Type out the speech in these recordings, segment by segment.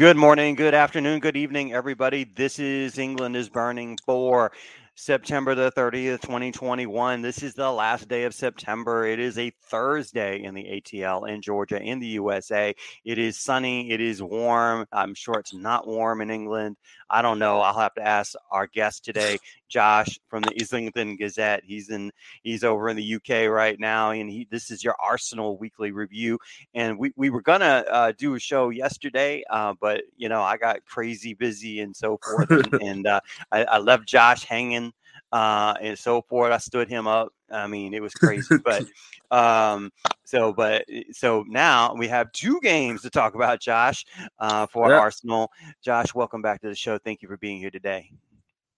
Good morning, good afternoon, good evening, everybody. This is England is Burning for September the 30th, 2021. This is the last day of September. It is a Thursday in the ATL in Georgia, in the USA. It is sunny. It is warm. I'm sure it's not warm in England. I don't know. I'll have to ask our guest today, Josh from the Islington Gazette. He's in. He's over in the UK right now, and he. This is your Arsenal weekly review. And we we were gonna uh, do a show yesterday, uh, but you know I got crazy busy and so forth, and, and uh, I, I left Josh hanging uh, and so forth. I stood him up. I mean, it was crazy, but um, so but so now we have two games to talk about, Josh, uh, for yep. Arsenal. Josh, welcome back to the show. Thank you for being here today.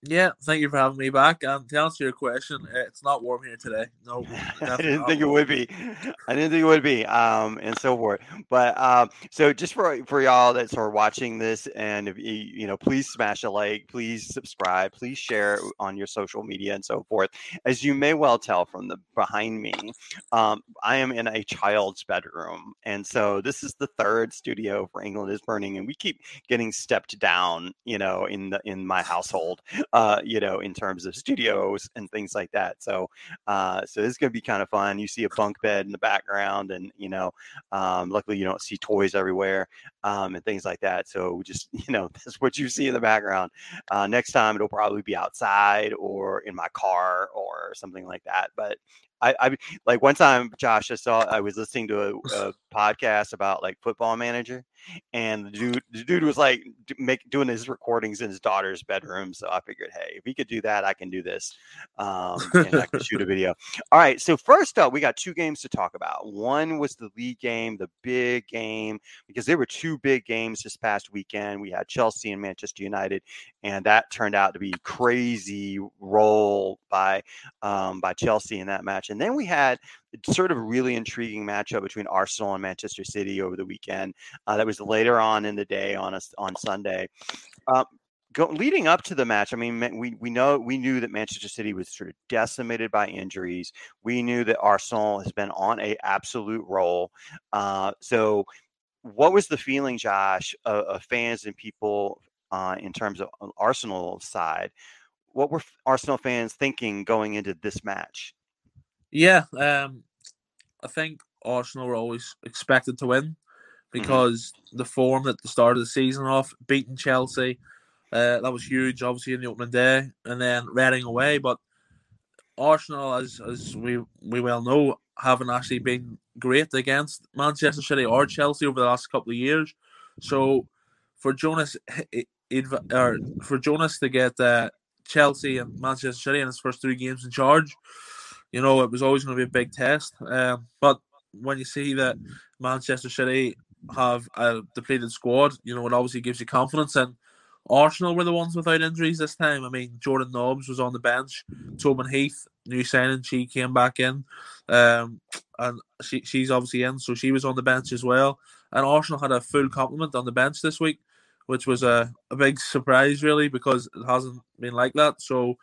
Yeah, thank you for having me back. And to answer your question, it's not warm here today. No, I didn't think it would be. I didn't think it would be, um, and so forth. But um, so just for for y'all that are watching this, and if you you know, please smash a like, please subscribe, please share on your social media and so forth. As you may well tell from the behind me, um, I am in a child's bedroom, and so this is the third studio for England is Burning, and we keep getting stepped down, you know, in the in my household uh, you know, in terms of studios and things like that. So, uh, so this is going to be kind of fun. You see a bunk bed in the background, and you know, um, luckily you don't see toys everywhere um, and things like that. So, just you know, that's what you see in the background. Uh, next time it'll probably be outside or in my car or something like that. But I, I like one time, Josh, I saw I was listening to a, a podcast about like football manager, and the dude, the dude was like make doing his recordings in his daughter's bedroom. So I figured, hey, if he could do that, I can do this, um, and I can shoot a video. All right. So first up, we got two games to talk about. One was the league game, the big game, because there were two big games this past weekend. We had Chelsea and Manchester United, and that turned out to be crazy roll by um, by Chelsea in that match. And then we had sort of really intriguing matchup between Arsenal and Manchester City over the weekend. Uh, that was later on in the day on a, on Sunday. Um, go, leading up to the match, I mean, we we know we knew that Manchester City was sort of decimated by injuries. We knew that Arsenal has been on a absolute roll. Uh, so, what was the feeling, Josh, of, of fans and people uh, in terms of Arsenal side? What were Arsenal fans thinking going into this match? Yeah, um, I think Arsenal were always expected to win mm-hmm. because mm-hmm. the form at the start of the season off, beating Chelsea, uh, that was huge, obviously in the opening day, and then Reading away. But Arsenal, as as we we well know, haven't actually been great against Manchester City or Chelsea over the last couple of years. So for Jonas, or for Jonas to get uh, Chelsea and Manchester City in his first three games in charge you know, it was always going to be a big test. Um, but when you see that Manchester City have a depleted squad, you know, it obviously gives you confidence. And Arsenal were the ones without injuries this time. I mean, Jordan Nobbs was on the bench. Tobin Heath, new signing, she came back in. Um, and she, she's obviously in, so she was on the bench as well. And Arsenal had a full complement on the bench this week, which was a, a big surprise, really, because it hasn't been like that. So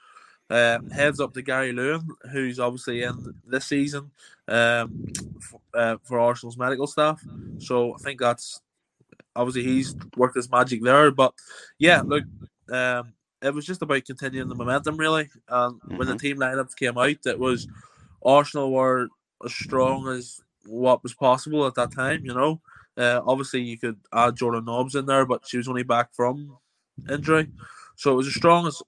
um, heads up to Gary Lewin, who's obviously in this season um, for, uh, for Arsenal's medical staff. So I think that's obviously he's worked his magic there. But yeah, look, um, it was just about continuing the momentum, really. And mm-hmm. when the mm-hmm. team lineups came out, it was Arsenal were as strong as what was possible at that time. You know, uh, obviously you could add Jordan Nobbs in there, but she was only back from injury. So it was as strong as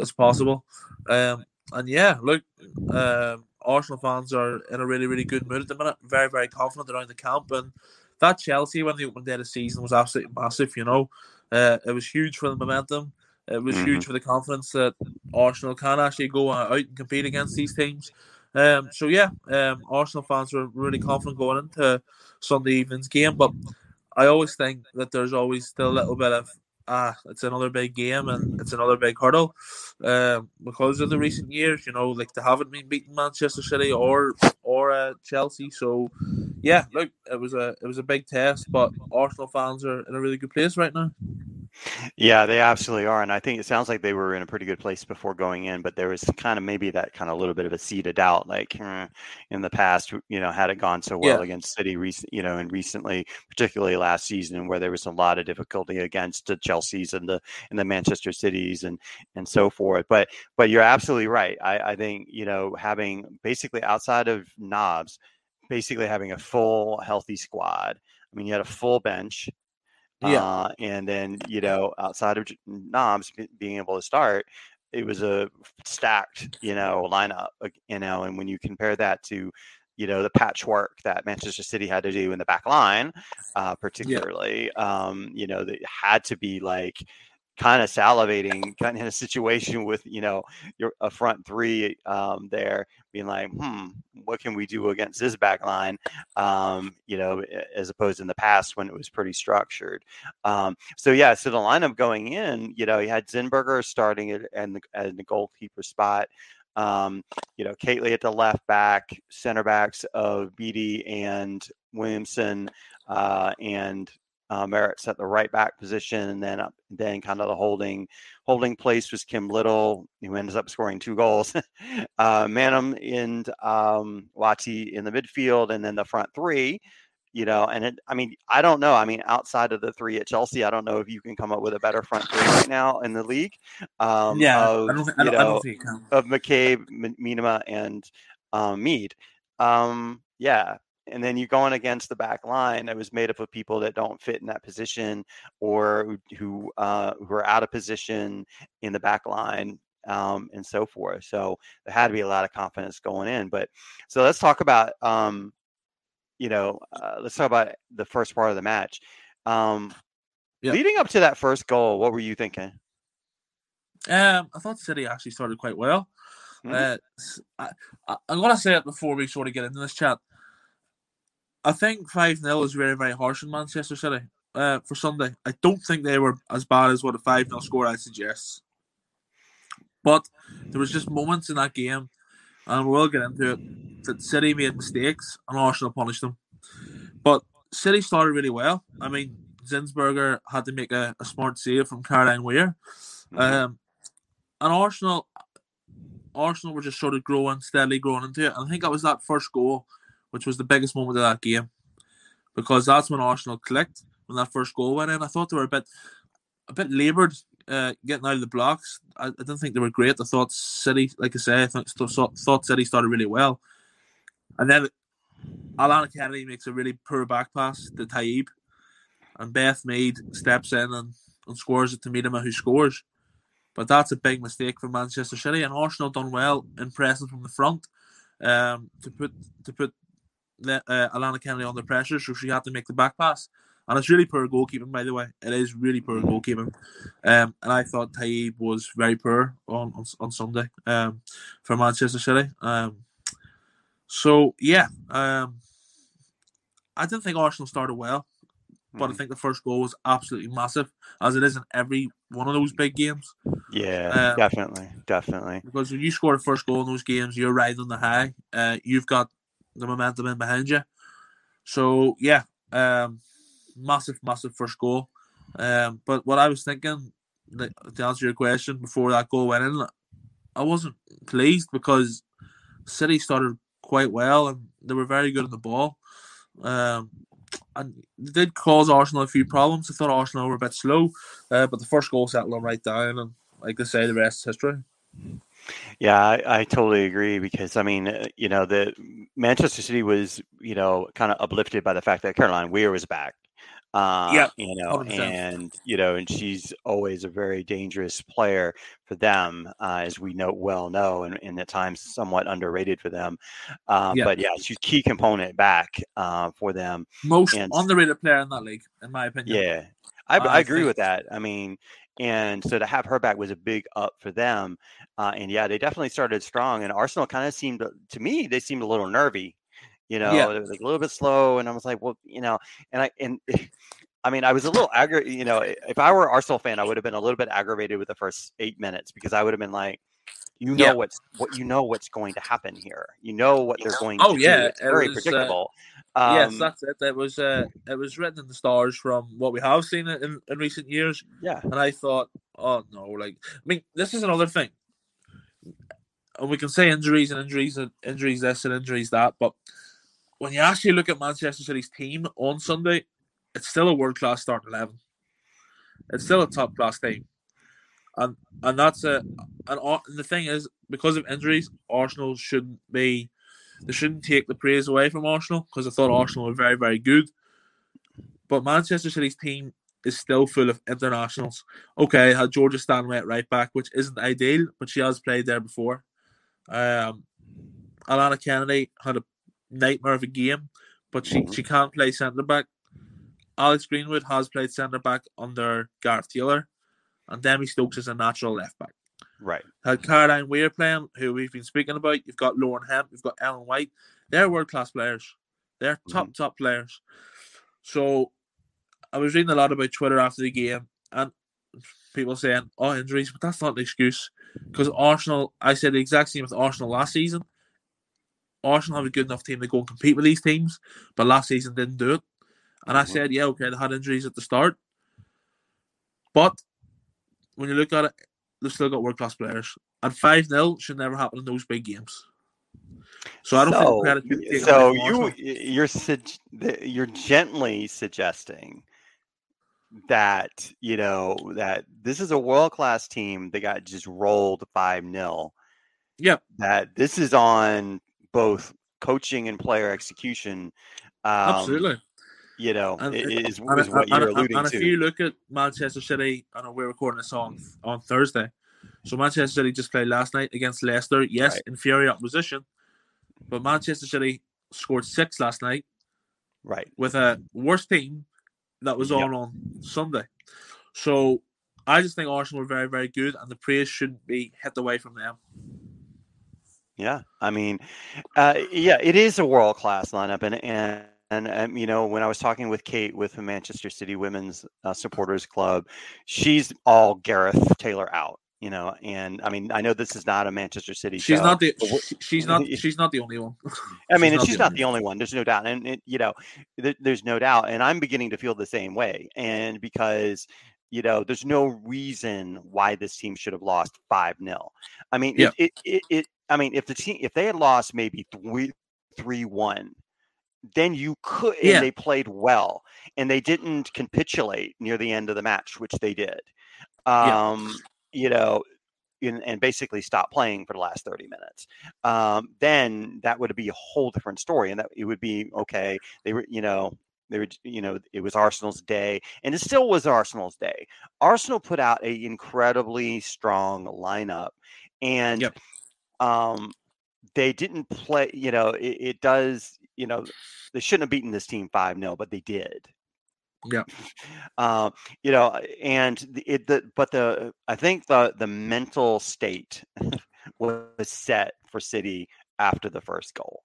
as possible. Um, and yeah, look, um, Arsenal fans are in a really, really good mood at the minute. Very, very confident around the camp. And that Chelsea when the opening day of the season was absolutely massive, you know. Uh, it was huge for the momentum. It was mm-hmm. huge for the confidence that Arsenal can actually go out and compete against these teams. Um, so yeah, um, Arsenal fans were really confident going into Sunday evening's game. But I always think that there's always still a little bit of ah, it's another big game and it's another big hurdle uh, because of the recent years. You know, like they haven't been beating Manchester City or or uh, Chelsea. So yeah, look, it was a it was a big test, but Arsenal fans are in a really good place right now. Yeah, they absolutely are. And I think it sounds like they were in a pretty good place before going in, but there was kind of maybe that kind of little bit of a seed of doubt, like eh, in the past, you know, had it gone so well Yeah. against City, recent, you know, and recently, particularly last season, where there was a lot of difficulty against the Chelsea's and the and the Manchester Cities and and so forth. But but you're absolutely right. I, I think you know having basically outside of Nobbs, basically having a full healthy squad. I mean, you had a full bench. Yeah. Uh, and then, you know, outside of Nobbs being able to start, it was a stacked, you know, lineup, you know, and when you compare that to, you know, the patchwork that Manchester City had to do in the back line, uh, particularly, um, you know, that had to be like kind of salivating, kind of in a situation with, you know, your a front three um, there being like, hmm, what can we do against this back line? Um, you know, as opposed in the past when it was pretty structured. Um, so yeah, so the lineup going in, you know, you had Zinsberger starting at and the, at the goalkeeper spot. Um, you know, Catley at the left back, center backs of Beattie and Williamson, uh, and uh, Maritz at the right back position, and then up, then kind of the holding holding place was Kim Little, who ends up scoring two goals. uh, Maanum and um, Wälti in the midfield, and then the front three. You know, and it, I mean, I don't know. I mean, outside of the three at Chelsea, I don't know if you can come up with a better front three right now in the league. Um, yeah, of, I don't, think, I don't, I know, think it of McCabe, M- Miedema, and um, Mead. Um, yeah. And then you're going against the back line that was made up of people that don't fit in that position or who who, uh, who are out of position in the back line um, and so forth. So there had to be a lot of confidence going in. But so let's talk about, um, you know, uh, let's talk about the first part of the match. Um, Yeah. Leading up to that first goal, what were you thinking? Um, I thought City actually started quite well. Mhm. Uh, I, I, am going to say it before we sort of get into this chat. I think 5 0 is very, very harsh on Manchester City uh, for Sunday. I don't think they were as bad as what a 5 0 score I suggest. But there was just moments in that game, and we'll get into it, that City made mistakes and Arsenal punished them. But City started really well. I mean, Zinsberger had to make a, a smart save from Caroline Weir. Um, and Arsenal, Arsenal were just sort of growing, steadily growing into it. And I think that was that first goal, which was the biggest moment of that game, because that's when Arsenal clicked when that first goal went in. I thought they were a bit, a bit laboured uh, getting out of the blocks. I, I didn't think they were great. I thought City, like I say, I thought, thought City started really well, and then Alana Kennedy makes a really poor back pass to Taieb, and Beth Mead steps in and, and scores it to Miedema, who scores. But that's a big mistake for Manchester City, and Arsenal done well in pressing from the front um, to put to put Le- uh, Alana Kennedy under pressure, so she had to make the back pass. And it's really poor goalkeeping, by the way. It is really poor goalkeeping. Um, and I thought Taieb was very poor on on, on Sunday um, for Manchester City. Um, so yeah, um, I didn't think Arsenal started well, but I Mhm. think the first goal was absolutely massive, as it is in every one of those big games. Yeah, Um, definitely, definitely. Because when you score the first goal in those games, you're riding on the high. Uh, you've got the momentum in behind you. So yeah, um, massive, massive first goal. Um, but what I was thinking, like, to answer your question, before that goal went in, I wasn't pleased because City started quite well and they were very good on the ball. Um, and they did cause Arsenal a few problems. I thought Arsenal were a bit slow, uh, but the first goal settled them right down, and like I say, the rest is history. Yeah, I, I totally agree because I mean, uh, you know, the Manchester City was, you know, kind of uplifted by the fact that Caroline Weir was back. Uh, Yeah, you know, 100%. and you know, and she's always a very dangerous player for them, uh, as we know well know, and, and at times somewhat underrated for them. Uh, Yeah. But yeah, she's key component back uh, for them. Most And- underrated player in that league, in my opinion. Yeah, I, I I agree think- with that. I mean, and so to have her back was a big up for them. Uh, and yeah, they definitely started strong. And Arsenal kind of seemed to me they seemed a little nervy. You know, Yeah. they were like a little bit slow, and I was like, well, you know, and I and. I mean, I was a little aggra- You know, if I were an Arsenal fan, I would have been a little bit aggravated with the first eight minutes because I would have been like, you know Yeah. what's what you know what's going to happen here. You know what they're going Oh, to yeah, do. It's it very was, uh, predictable. Um, yes, that's it. It was uh, it was written in the stars from what we have seen in, in recent years. yeah. And I thought, oh no, like I mean, this is another thing. And we can say injuries and injuries and injuries this and injuries that, but when you actually look at Manchester City's team on Sunday, it's still a world class starting eleven. It's still a top class team, and and that's a and, and the thing is because of injuries, Arsenal shouldn't be they shouldn't take the praise away from Arsenal because I thought Arsenal were very very good, but Manchester City's team is still full of internationals. Okay, had Georgia Stanway at right back, which isn't ideal, but she has played there before. Um, Alana Kennedy had a nightmare of a game, but she, she can't play centre back. Alex Greenwood has played centre back under Gareth Taylor, and Demi Stokes is a natural left back. Right. Had Caroline Weir playing, who we've been speaking about. You've got Lauren Hemp, you've got Ellen White. They're world class players. They're top top players. So I was reading a lot about Twitter after the game, and people saying, "Oh, injuries," but that's not an excuse because Arsenal. I said the exact same with Arsenal last season. Arsenal have a good enough team to go and compete with these teams, but last season didn't do it. And I Mhm. said, yeah, okay, they had injuries at the start, but when you look at it, they've still got world class players. And five 0 should never happen in those big games. So I don't so, think should be so you you're you're gently suggesting that you know that this is a world class team that got just rolled five 0 Yep. That this is on both coaching and player execution. Um, Absolutely. You know, And- i- is, And, is what and- you're and- alluding and to. if you look at Manchester City, I know we're recording this on on Thursday, so Manchester City just played last night against Leicester. Yes, Right. inferior opposition, but Manchester City scored six last night right. with a worse team that was Yep. on on Sunday. So I just think Arsenal were very very good, and the praise shouldn't be hit away from them. Yeah, I mean, uh, yeah, it is a world class lineup, and and and um, you know, when I was talking with Kate with the Manchester City Women's uh, Supporters Club, she's all Gareth Taylor out. You know, and I mean, I know this is not a Manchester City. She's show, not the she- she's not she's not the only one. I mean, she's and not she's the not only the only one. There's no doubt, and it, you know, there, there's no doubt, and I'm beginning to feel the same way. And because you know, there's no reason why this team should have lost five 0 I mean, Yeah. it, it, it, it. I mean, if the team, if they had lost maybe three, three one, then you could, and Yeah. they played well, and they didn't capitulate near the end of the match, which they did. Yeah. Um, you know, and, and basically stop playing for the last 30 minutes um, then that would be a whole different story and that it would be okay they were you know they were you know it was arsenal's day and it still was arsenal's day arsenal put out a incredibly strong lineup and Yep. um, they didn't play you know it, it does you know they shouldn't have beaten this team 5-0 but they did Yeah. um, you know, and the, it, the but the I think the the mental state was set for City after the first goal.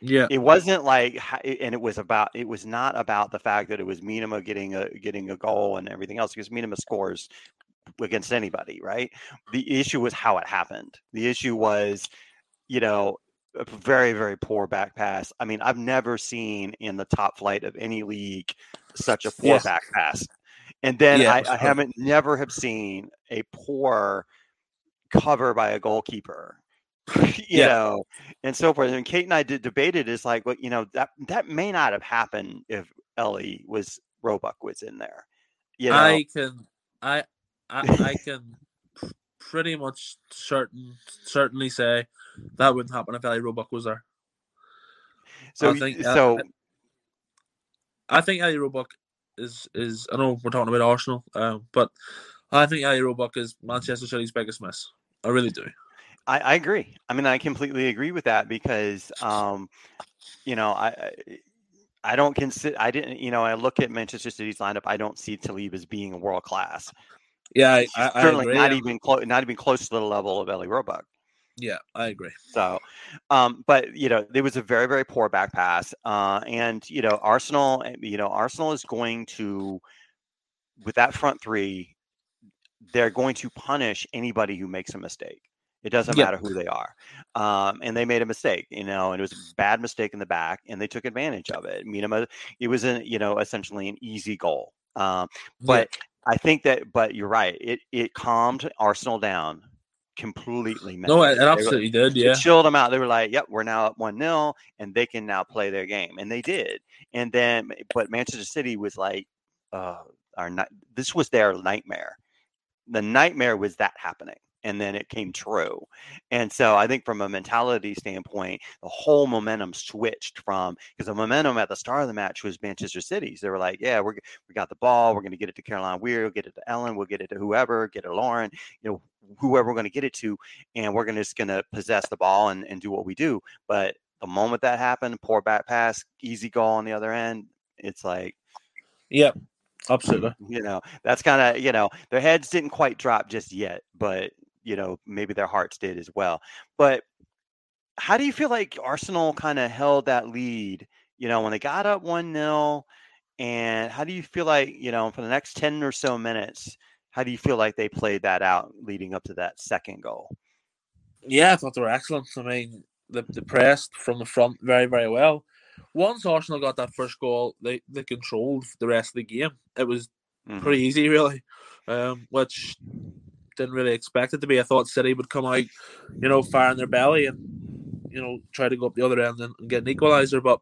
Yeah, It wasn't like, and it was about. It was not about the fact that it was Miedema getting a getting a goal and everything else because Miedema scores against anybody, right? The issue was how it happened. The issue was, you know, very very poor back pass. I mean, I've never seen in the top flight of any league such a poor Yes. back pass. And then Yeah, I, I haven't never have seen a poor cover by a goalkeeper. you Yeah. know, and so forth. And Kate and I did debated is like, well, you know, that that may not have happened if Ellie was Roebuck was in there. You know, I can I I, I can pretty much certain certainly say that wouldn't happen if Ellie Roebuck was there. so I think, so I think Ellie Roebuck is is I know we're talking about Arsenal, um, but I think Ellie Roebuck is Manchester City's biggest miss. I really do. I, I agree. I mean, I completely agree with that because, um, you know, I, I I don't consider. I didn't. You know, I look at Manchester City's lineup. I don't see Talib as being world class. Yeah, I, I, certainly agree. not even close. Not even close to the level of Ellie Roebuck. Yeah, I agree. So, um, but you know, there was a very, very poor back pass, uh, and you know, Arsenal, eh, you know, Arsenal is going to, with that front three, they're going to punish anybody who makes a mistake. It doesn't yep. matter who they are. Um, and they made a mistake, you know, and it was a bad mistake in the back, and they took advantage of it. I mean, it was a, you know, essentially an easy goal. Um, but I think that, but you're right. It it calmed Arsenal down completely. No, it, absolutely were, did. Yeah, chilled them out. They were like, "Yep, we're now up one 0 and they can now play their game," and they did. And then, but Manchester City was like, uh, "Our this was their nightmare. The nightmare was that happening." And then it came true. And so I think from a mentality standpoint, the whole momentum switched from because the momentum at the start of the match was Manchester City's. They were like, yeah, we're we got the ball, we're going to get it to Caroline Weir, we'll get it to Ellen, we'll get it to whoever, get it to Lauren, you know, whoever we're going to get it to, and we're gonna, just going to possess the ball and, and do what we do. But the moment that happened, poor back pass, easy goal on the other end, it's like, yep. Absolutely. You know, that's kind of, you know, their heads didn't quite drop just yet, but you know maybe their hearts did as well. But how do you feel like Arsenal kind of held that lead? You know, when they got up one 0 and how do you feel like you know for the next ten or so minutes? How do you feel like they played that out leading up to that second goal? Yeah, I thought they were excellent. I mean, they, they pressed from the front very, very well. Once Arsenal got that first goal, they, they controlled the rest of the game. It was mm-hmm. pretty easy, really, um, which didn't really expect it to be. I thought City would come out, you know, firing their belly and you know try to go up the other end and, and get an equaliser. But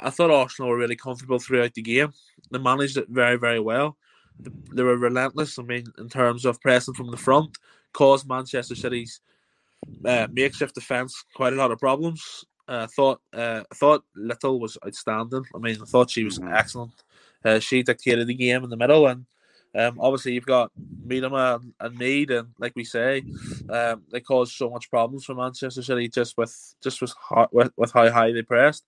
I thought Arsenal were really comfortable throughout the game. They managed it very, very well. They were relentless. I mean, in terms of pressing from the front, caused Manchester City's uh, makeshift defence quite a lot of problems. Uh, I thought uh, I thought Little was outstanding. I mean, I thought she was mm-hmm. excellent. Uh, she dictated the game in the middle, and um, obviously, you've got Miedema and, Mead, and like we say, um, they caused so much problems for Manchester City just with just with how, with, with how high they pressed.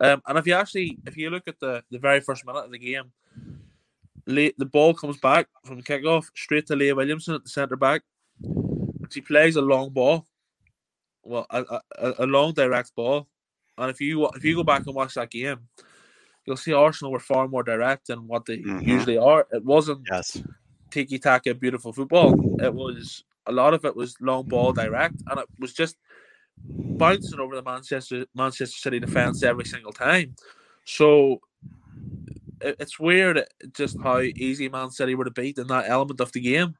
Um, and if you actually if you look at the, the very first minute of the game, the ball comes back from kickoff straight to Leah Williamson at the centre back. She plays a long ball, well, a, a, a long direct ball. And if you if you go back and watch that game, you'll see Arsenal were far more direct than what they mm-hmm. usually are. It wasn't yes. tiki taka beautiful football. It was a lot of it was long ball direct, and it was just bouncing over the Manchester Manchester City defense every single time. So it, it's weird just how easy Man City were to beat in that element of the game,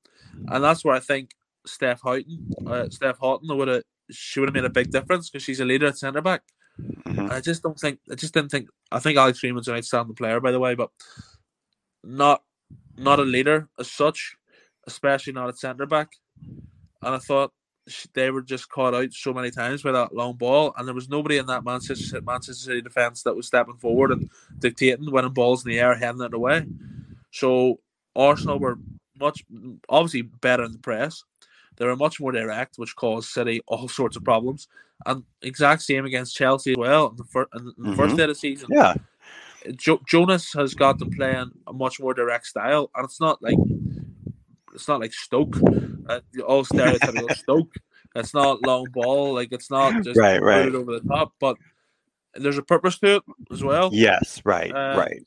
and that's where I think Steph Houghton, uh, Steph Houghton would have she would have made a big difference because she's a leader at centre back. Mm-hmm. I just don't think. I just didn't think. I think Alex Freeman's an outstanding player, by the way, but not not a leader as such, especially not at centre back. And I thought they were just caught out so many times by that long ball, and there was nobody in that Manchester Manchester City defense that was stepping forward and dictating, winning balls in the air, heading it away. So Arsenal were much obviously better in the press, they were much more direct, which caused City all sorts of problems. And exact same against Chelsea as well in the, fir- in the mm-hmm. first day of the season. Yeah. Jo- Jonas has got them playing a much more direct style, and it's not like it's not like Stoke, uh, all stereotypical Stoke. It's not long ball, like it's not just right, right. over the top, but there's a purpose to it as well. Yes, right, uh, right.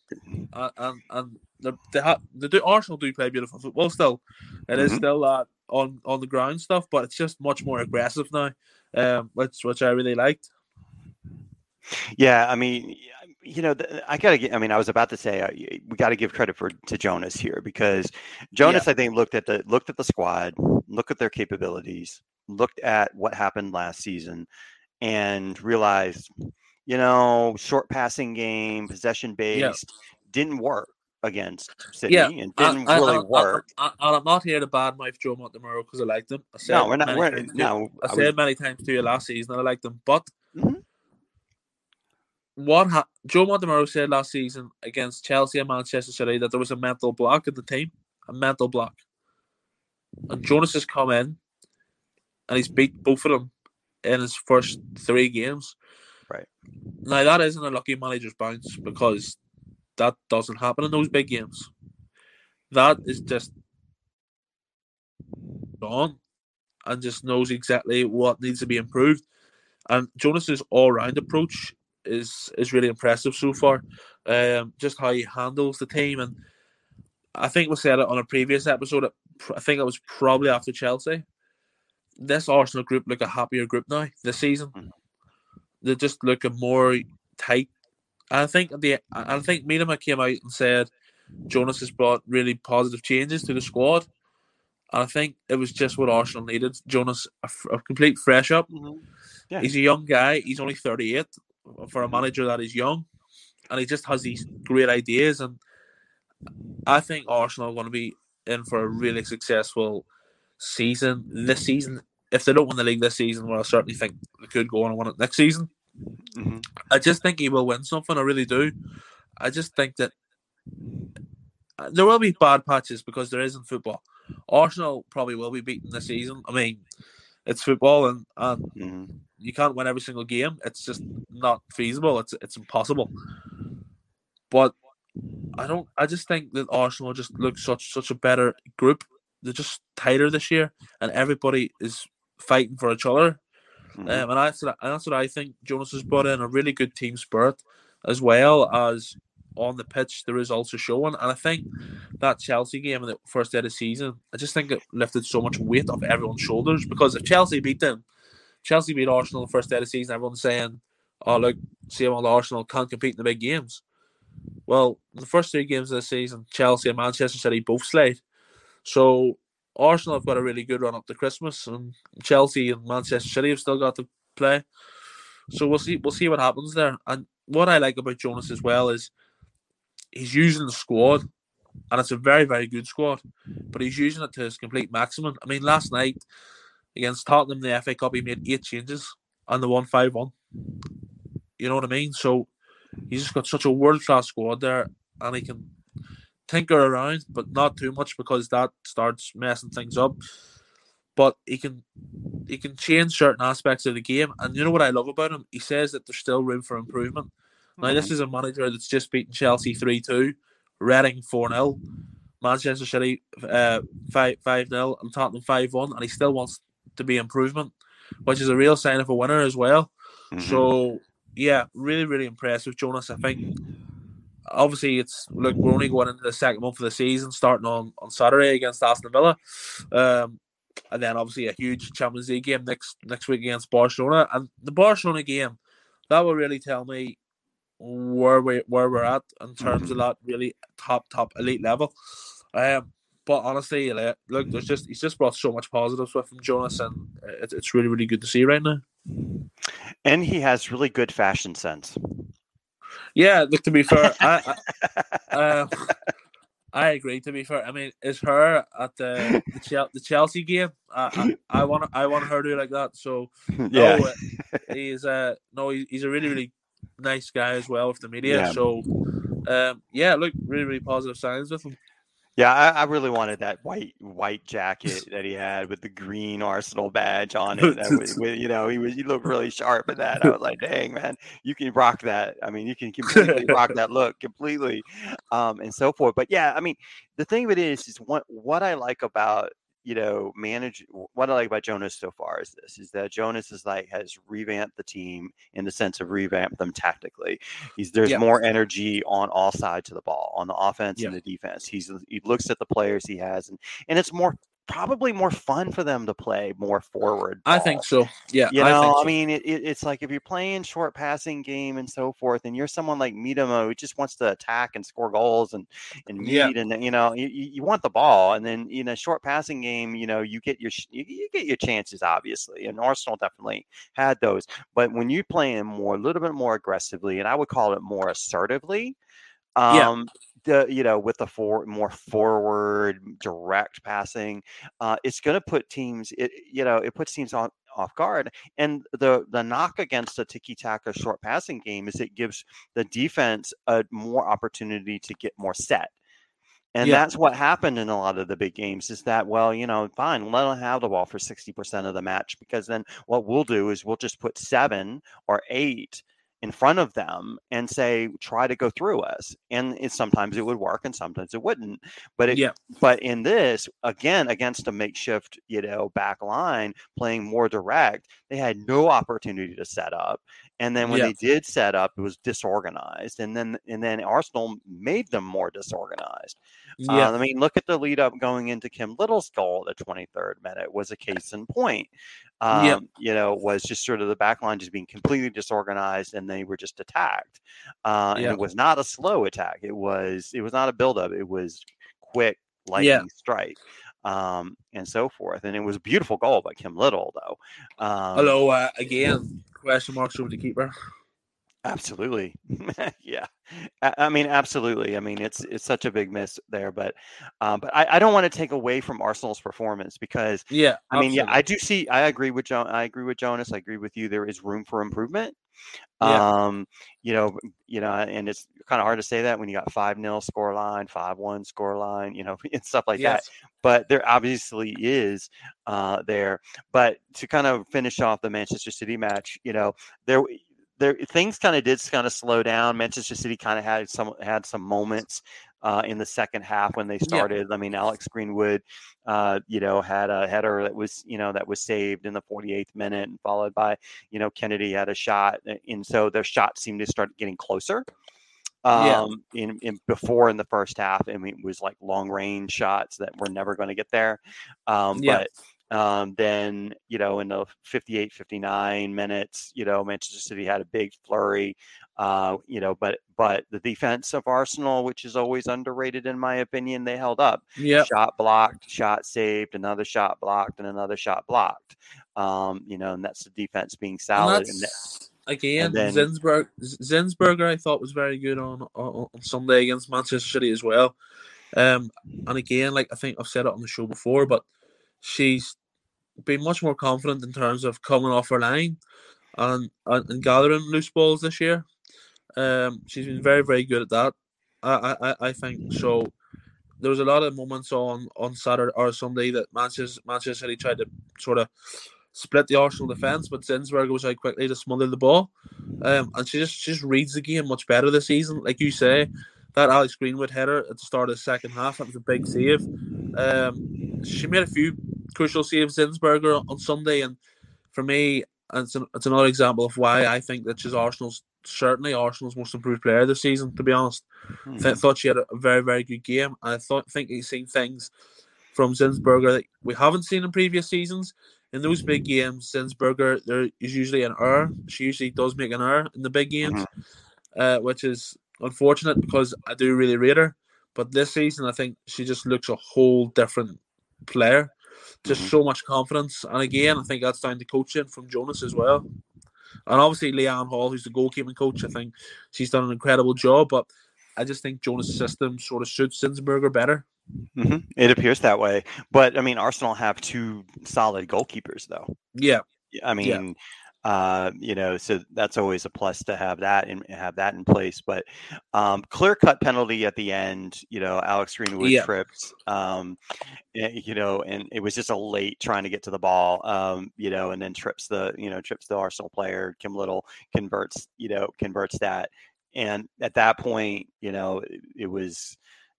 And and they have they do Arsenal do play beautiful football still. It mm-hmm. is still that on on the ground stuff, but it's just much more aggressive now, um, which which I really liked. Yeah, I mean, you know, I gotta get. I mean, I was about to say uh, we got to give credit for to Jonas here because Jonas, yeah. I think, looked at the looked at the squad, looked at their capabilities, looked at what happened last season, and realized, you know, short passing game, possession based, yeah. didn't work against City yeah, and didn't I, really I, work. I, am not here to badmouth Joe Montemurro because I like them. I said no, we're not. We're, no, I, said was... many times to you last season that I like them, but mm-hmm. what ha- Joe Montemurro said last season against Chelsea and Manchester City that there was a mental block in the team, a mental block, and Jonas has come in and he's beat both of them in his first three games. Right now, that isn't a lucky manager's bounce because that doesn't happen in those big games. That is just gone and just knows exactly what needs to be improved. And Jonas's all round approach is is really impressive so far. Um, just how he handles the team, and I think we said it on a previous episode. I think it was probably after Chelsea this Arsenal group look a happier group now this season. Mhm. They just look a more tight. I think the I think Miedema came out and said Jonas has brought really positive changes to the squad. And I think it was just what Arsenal needed. Jonas, a, f- a complete fresh up. Mm-hmm. Yeah. He's a young guy. He's only 38 for a manager that is young. And he just has these great ideas. And I think Arsenal are going to be in for a really successful season this season. If they don't win the league this season, well, I certainly think they could go on and win it next season. Mhm. I just think he will win something. I really do. I just think that uh, there will be bad patches because there is in football. Arsenal probably will be beaten this season. I mean, it's football, and, and Mhm. you can't win every single game. It's just not feasible. It's it's impossible. But I don't. I just think that Arsenal just looks such such a better group. They're just tighter this year, and everybody is fighting for each other. Mhm. Um, and that's that's what I think. Jonas has brought in a really good team spirit, as well as on the pitch the results are showing. And I think that Chelsea game in the first day of the season, I just think it lifted so much weight off everyone's shoulders. Because if Chelsea beat them, Chelsea beat Arsenal the first day of the season, everyone's saying, "Oh look, see how Arsenal can't compete in the big games." Well, the first three games of the season, Chelsea and Manchester City both slayed. So Arsenal have got a really good run up to Christmas, and Chelsea and Manchester City have still got to play. So we'll see. We'll see what happens there. And what I like about Jonas as well is he's using the squad, and it's a very, very good squad. But he's using it to his complete maximum. I mean, last night against Tottenham, the FA Cup, he made eight changes and the one five one. You know what I mean? So he's just got such a world class squad there, and he can tinker around, but not too much because that starts messing things up. But he can he can change certain aspects of the game, and you know what I love about him? He says that there's still room for improvement. Now this is a manager that's just beaten Chelsea three two, Reading four 0 Manchester City uh, five five 0 and Tottenham five one, and he still wants to be improvement, which is a real sign of a winner as well. Mhm. So yeah, really, really impressed with Jonas. I think obviously it's look we're only going into the second month of the season, starting on on Saturday against Aston Villa, um, and then obviously a huge Champions League game next next week against Barcelona, and the Barcelona game that will really tell me where we where we're at in terms of that really top top elite level. Um, but honestly, look, there's just he's just brought so much positives with him, Jonas, and it's it's really really good to see right now. and he has really good fashion sense. Yeah, look to be fair, I, I, uh, I agree. To be fair, I mean, is her at the the, Chel- the Chelsea game? I, I, I want I want her to do like that. So yeah. no, uh, he's uh no, he's a really really nice guy as well with the media. Yeah. So um, yeah, look, really really positive signs with him. Yeah, I, I really wanted that white white jacket that he had with the green Arsenal badge on it. That was, with, you know, he was he looked really sharp in that. I was like, dang man, you can rock that. I mean, you can completely rock that look completely, um, and so forth. But yeah, I mean, the thing of it is, is what what I like about you know manage what I like about Jonas so far is this is that Jonas is like has revamped the team in the sense of revamped them tactically. He's there's Yeah. more energy on all sides of the ball, on the offense Yeah. and the defense. He's he looks at the players he has and and it's more probably more fun for them to play more forward. I think so. Yeah, You I know, I, so. mean, it, it, it's like if you're playing short passing game and so forth, and you're someone like Miedema who just wants to attack and score goals and and Yeah. meet, and you know, you, you want the ball, and then in a short passing game, you know, you get your you, you get your chances, obviously, and Arsenal definitely had those. But when you're playing more, a little bit more aggressively, and I would call it more assertively, Yeah. Um, the you know with the for more forward direct passing uh, it's going to put teams it you know it puts teams on off guard and the the knock against a tiki taka short passing game is it gives the defense a more opportunity to get more set and Yeah. that's what happened in a lot of the big games is that well you know fine let them have the ball for 60% of the match because then what we'll do is we'll just put seven or eight in front of them and say try to go through us and it, sometimes it would work and sometimes it wouldn't but it, Yeah. but in this again against a makeshift you know back line playing more direct they had no opportunity to set up and then when Yeah. they did set up, it was disorganized, and then and then Arsenal made them more disorganized. Yeah, Uh, I mean, look at the lead up going into Kim Little's goal at the 23rd minute was a case in point. Um, Yep. You know, was just sort of the back line just being completely disorganized and they were just attacked. Uh, and it was not a slow attack. It was it was not a buildup. It was quick lightning strike. Um, and so forth. And it was a beautiful goal by Kim Little, though. Um, Hello uh, again. Question marks over the keeper. Absolutely. yeah. I, I mean, absolutely. I mean, it's it's such a big miss there, but um, but I, I don't want to take away from Arsenal's performance because Yeah, I mean, yeah. I do see. I agree with John. I agree with Jonas. I agree with you. There is room for improvement. Yeah. Um, you know, you know, and it's kind of hard to say that when you got five 0 score line, five one score line, you know, and stuff like that but there obviously is uh, there. But to kind of finish off the Manchester City match, you know, there there things kind of did kind of slow down. Manchester City kind of had some had some moments. Uh, in the second half, when they Yeah. started, I mean, Alex Greenwood, uh, you know, had a header that was, you know, that was saved in the 48th minute, and followed by, you know, Kennedy had a shot, and so their shots seemed to start getting closer Yeah. um in, in before in the first half i mean it was like long range shots that were never going to get there um Yeah. but um then you know in the 58 59 minutes you know manchester city had a big flurry uh you know but but the defense of arsenal which is always underrated in my opinion they held up Yep. shot blocked shot saved another shot blocked and another shot blocked um you know and that's the defense being And solid and, that's again then- Zinsberg. Zinsberger, I thought was very good on, on on Sunday against Manchester City as well. Um, and again, like I think I've said it on the show before, but she's been much more confident in terms of coming off her line and and, and gathering loose balls this year. Um, she's been very very good at that. I I, I- think so. There was a lot of moments on on Saturday or Sunday that Manchester Manchester City tried to sort of split the Arsenal defence, but Zinsberger was out quickly to smother the ball. Um, and she just she just reads the game much better this season. Like you say, that Alex Greenwood header at the start of the second half, that was a big save. Um, she made a few crucial saves, Zinsberger, on Sunday, and for me, it's, an, it's another example of why I think that she's Arsenal's certainly Arsenal's most improved player this season. To be honest, Hmm. I thought she had a very very good game. I thought think he's seen things from Zinsberger that we haven't seen in previous seasons. In those big games, Zinsberger there is usually an error. She usually does make an error in the big games, uh, which is unfortunate because I do really rate her. But this season, I think she just looks a whole different player. Just Mhm. so much confidence, and again, I think that's down to coaching from Jonas as well. And obviously, Leanne Hall, who's the goalkeeping coach, I think she's done an incredible job. But I just think Jonas' system sort of suits Zinsberger better. hmm It appears that way, but I mean, Arsenal have two solid goalkeepers, though. Yeah, I mean, uh, you know, so that's always a plus to have that and have that in place. But um, clear cut penalty at the end, you know, Alex Greenwood Yeah. tripped, um, eh, you know, and it was just a late trying to get to the ball, um, you know, and then trips the, you know, trips the Arsenal player. Kim Little converts, you know, converts that, and at that point, you know, it, it was.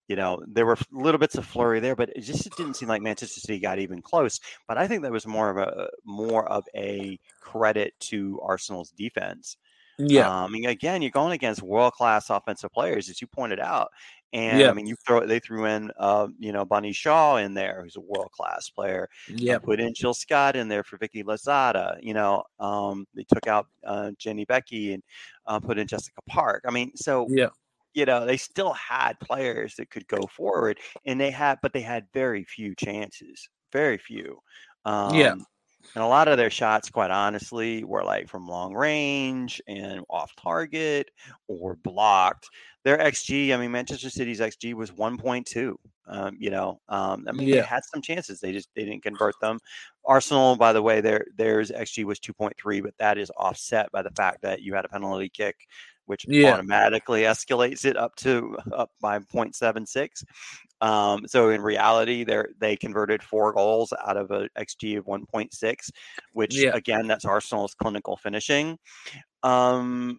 You know, there were little bits of flurry there, but it just didn't seem like Manchester City got even close. But I think that was more of a more of a credit to Arsenal's defense. yeah, Um, I mean, again, you're going against world class offensive players, as you pointed out. And Yeah. I mean, you throw they threw in, uh, you know, Bunny Shaw in there, who's a world class player. yeah, put in Jill Scott in there for Vicky Losada. You know, um, they took out uh, Jenny Beckie and uh, put in Jessica Park. I mean, so yeah, you know, they still had players that could go forward, and they had, but they had very few chances, very few. Um, Yeah. And a lot of their shots, quite honestly, were like from long range and off target or blocked. Their XG, I mean, Manchester City's XG was 1.2. Um, you know, um, I mean, Yeah. they had some chances. They just they didn't convert them. Arsenal, by the way, their theirs XG was 2.3, but that is offset by the fact that you had a penalty kick which Yeah. automatically escalates it up to up by 0.76. Um, so in reality, they they converted four goals out of a xG of 1.6, which Yeah. again, that's Arsenal's clinical finishing. Um,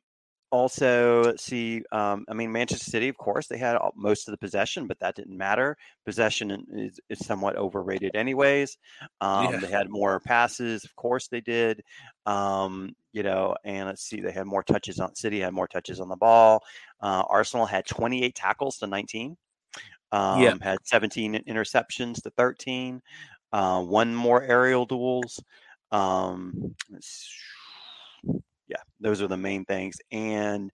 also, see. Um, I mean, Manchester City, of course, they had most of the possession, but that didn't matter. Possession is, is somewhat overrated, anyways. Um, Yeah. They had more passes, of course, they did. Um, you know, and let's see, they had more touches on City, had more touches on the ball. Uh, Arsenal had 28 tackles to 19. Um, Yeah. Had 17 interceptions to 13. Uh, one more aerial duels. Um, yeah, those are the main things. And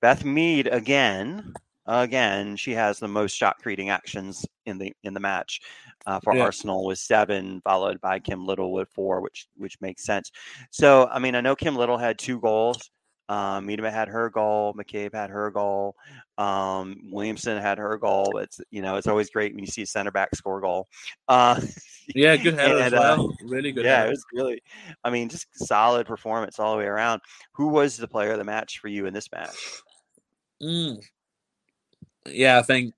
Beth Mead again, again, she has the most shot creating actions in the in the match uh, for Yeah. Arsenal with seven, followed by Kim Little with four, which which makes sense. So I mean, I know Kim Little had two goals. Um, Miedema had her goal. McCabe had her goal. Um, Williamson had her goal. It's you know it's always great when you see a center back score goal. Uh, Yeah, good header as And, uh, well. really good. Head. Yeah, header. it was really, I mean, just solid performance all the way around. Who was the player of the match for you in this match? Mm. Yeah, I think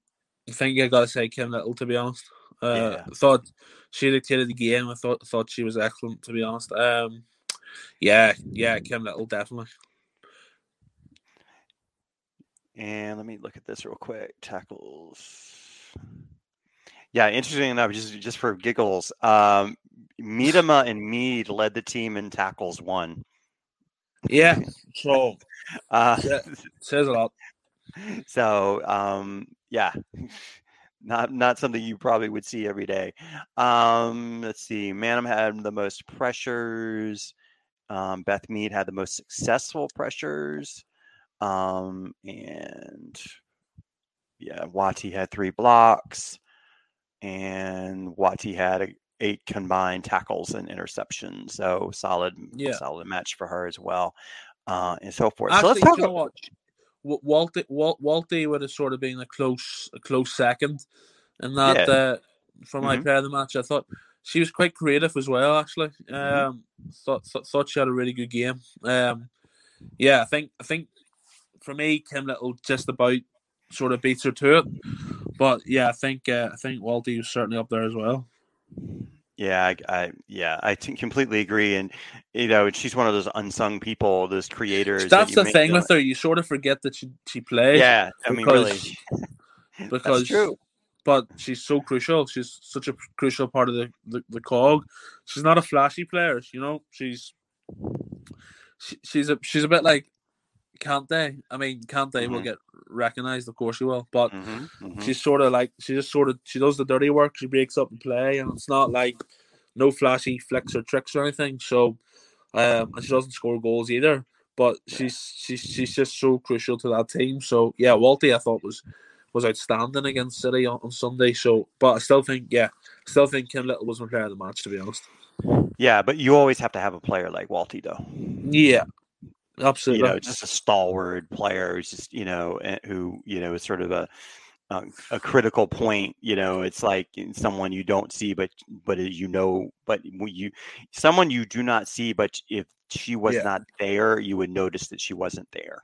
I think I gotta say Kim Little to be honest. Uh, Yeah. thought she dictated the game. I thought thought she was excellent to be honest. Um, yeah, yeah, Kim Little definitely. And let me look at this real quick. Tackles. Yeah, interesting enough, just just for giggles, um, Miedema and Mead led the team in tackles one. Yeah, so Uh, says a lot. So um, yeah, not not something you probably would see every day. Um, let's see, Maanum had the most pressures. Um, Beth Mead had the most successful pressures, um, and yeah, Wälti had three blocks, and Wälti had eight combined tackles and interceptions. So solid, Yeah. solid match for her as well, uh, and so forth. so let's talk you know what? Wa- Wälti, Wal- Wälti would have sort of been a close, a close second, and that Yeah. uh, for my Mhm. player of the match, I thought she was quite creative as well. Actually, Mhm. um, thought, thought thought she had a really good game. Um, yeah, I think I think for me, Kim Little just about sort of beats her to it. But yeah, I think uh, I think Wälti was certainly up there as well. Yeah, I, I yeah, I t- completely agree. And you know, she's one of those unsung people, those creators. that That's you the thing with her; you sort of forget that she she plays. Yeah, I mean, really, because- because that's true. but she's so crucial. She's such a crucial part of the, the, the cog. She's not a flashy player, you know. She's she, she's a she's a bit like Kante. I mean, Kante will Mhm. Will get recognized, of course she will, but hmm hmm she's sort of like she just sort of she does the dirty work. She breaks up and play, and it's not like no flashy flicks or tricks or anything. So, um, and she doesn't score goals either. But she's she's she's just so crucial to that team. So yeah, Wälti I thought was was outstanding against City on, on Sunday. So, but I still think yeah, still think Kim Little was my player of the match to be honest. Yeah, but you always have to have a player like Wälti, though. Yeah, You know, just a stalwart player who's just you know eh, who you know is sort of a a, a critical point. You know, it's like someone you don't see, but but you know, but you someone you do not see, but if she was Yeah. not there, you would notice that she wasn't there.